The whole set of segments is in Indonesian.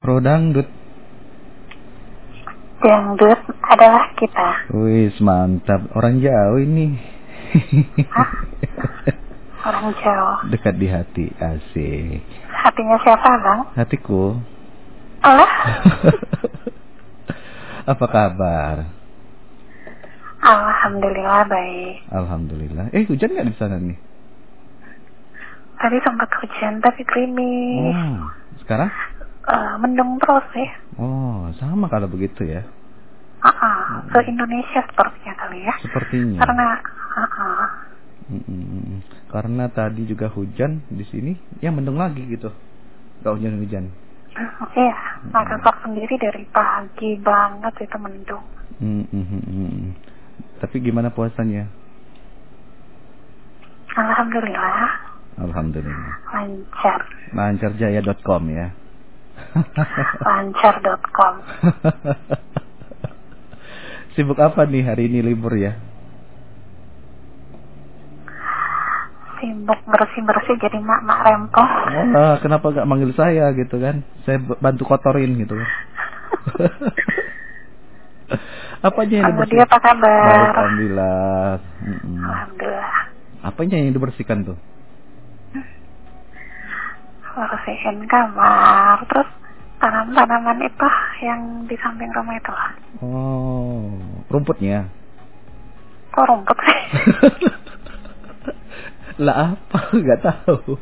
Pro dangdut. Dangdut adalah kita. Wih, mantap. Orang jauh ini. Hah? Orang Jawa. Dekat di hati, asik. Hatinya siapa, Bang? Hatiku. Allah. Apa kabar? Alhamdulillah baik. Alhamdulillah. Eh, hujan nggak di sana nih? Tadi sempat hujan tapi gerimis. Oh, sekarang? Eh, mendung terus sih. Oh, sama kalau begitu ya. Ah, ah, ke Indonesia sepertinya kali ya. Sepertinya. Karena. Mm, mm, mm. Karena tadi juga hujan di sini, ya mendung lagi gitu. Gak hujan-hujan. Hmm, Iya, Makassar sendiri dari pagi banget itu mendung. Mm, mm, mm, mm. Tapi gimana puasanya? Alhamdulillah Alhamdulillah. lancar. Lancarjaya.com ya. Lancar.com. Sibuk apa nih hari ini libur ya? Sibuk bersih-bersih jadi mak-mak rempong. Wah, kenapa gak manggil saya gitu kan? Saya bantu kotorin gitu kan. Apanya yang dibersihkan? apa kabar? Baik, alhamdulillah. Alhamdulillah. Apanya yang dibersihkan tuh? Bersihin kamar. Terus tanam-tanaman itu yang di samping rumah itu. Oh, rumputnya. Kok rumput sih? lah apa? Gak tahu.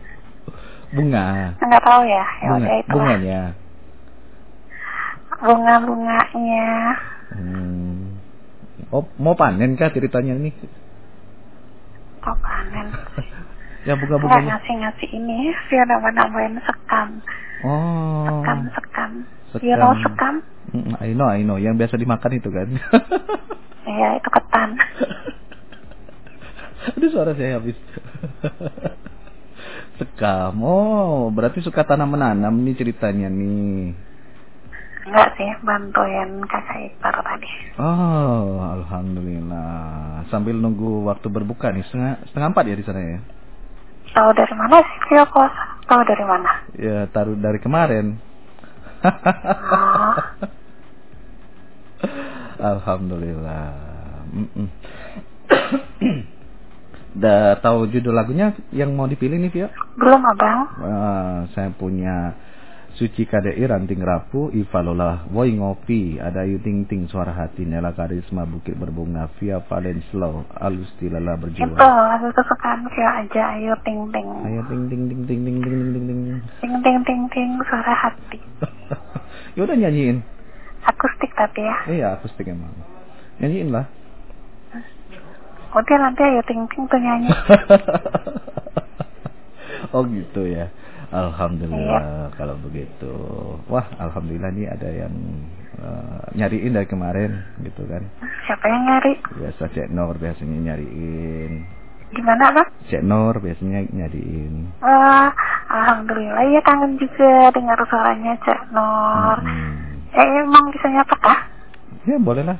Bunga. Enggak tahu ya. Ya Bunga, itu lah. bunganya. Bunga-bunganya. Hmm. Oh, mau panen kah ceritanya ini? Kok panen? Ya Enggak bunga-bunganya. ngasih-ngasih ini. Dia nama-namain sekam. Oh. Sekam, sekam. Sekam. You know sekam? I know, I know. Yang biasa dimakan itu kan. Iya, itu ketan. Aduh suara saya habis. Sekam. Oh, berarti suka tanam menanam nih ceritanya nih. Enggak sih, bantuin kakak ipar tadi. Oh, alhamdulillah. Sambil nunggu waktu berbuka nih setengah setengah empat ya di sana ya. Tahu dari mana sih Vio puasa? Tahu dari mana? Ya taruh dari kemarin. Oh. Alhamdulillah. Mm-mm. Udah tahu judul lagunya yang mau dipilih nih, Vio? Belum abang? Ah, saya punya Suci KDI Ranting Rapu, Ivalola, Woi Ngopi, ada Ayu Ting Ting Suara Hati, Nela Karisma Bukit Berbunga, Via Valen Slow, Alus Tilala Itu Berjiwa. lagu kesukaan Vio aja, ayo ting ting. Ayo ting ting ting ting ting ting ting ting ting. Ting ting ting ting suara hati. ya udah nyanyiin. Akustik tapi ya. Iya, akustik emang. Nyanyiin lah. Udah nanti ayo ting ting tuh nyanyi. oh gitu ya. Alhamdulillah kalau begitu. Wah, alhamdulillah nih ada yang eh, nyariin dari kemarin gitu kan. Siapa yang nyari? Biasa Cek Nur biasanya nyariin. Gimana bang? Cek Nur biasanya nyariin. Wah, alhamdulillah ya kangen juga dengar suaranya Cek Nur. Hmm. Eh emang bisa nyapa kah? Ya boleh lah.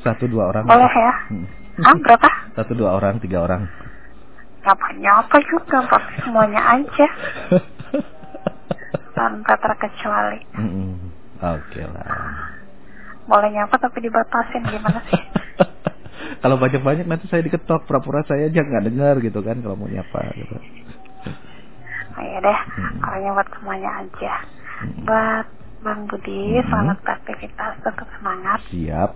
Satu dua orang. Boleh ya? Hmm. Ah berapa? Satu dua orang, tiga orang. Nyapa nyapa juga, tapi semuanya aja tanpa terkecuali. Oke lah. Boleh nyapa tapi dibatasin gimana sih? kalau banyak-banyak nanti saya diketok pura-pura saya aja nggak dengar gitu kan kalau mau nyapa gitu. Oh iya deh, Hmm. orangnya buat semuanya aja. Hmm. Buat Bang Budi, Hmm. selamat beraktivitas, tetap semangat. Siap.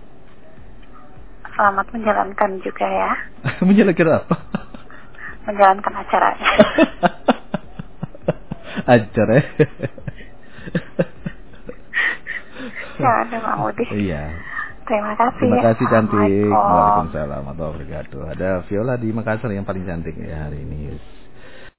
Selamat menjalankan juga ya, Menjelaskan apa? Menjalankan acaranya. Ajar ya. ya Bang Budi. Iya. Terima kasih. Terima kasih cantik. Waalaikumsalam warahmatullahi wabarakatuh. Ada Viola di Makassar yang paling cantik ya hari ini.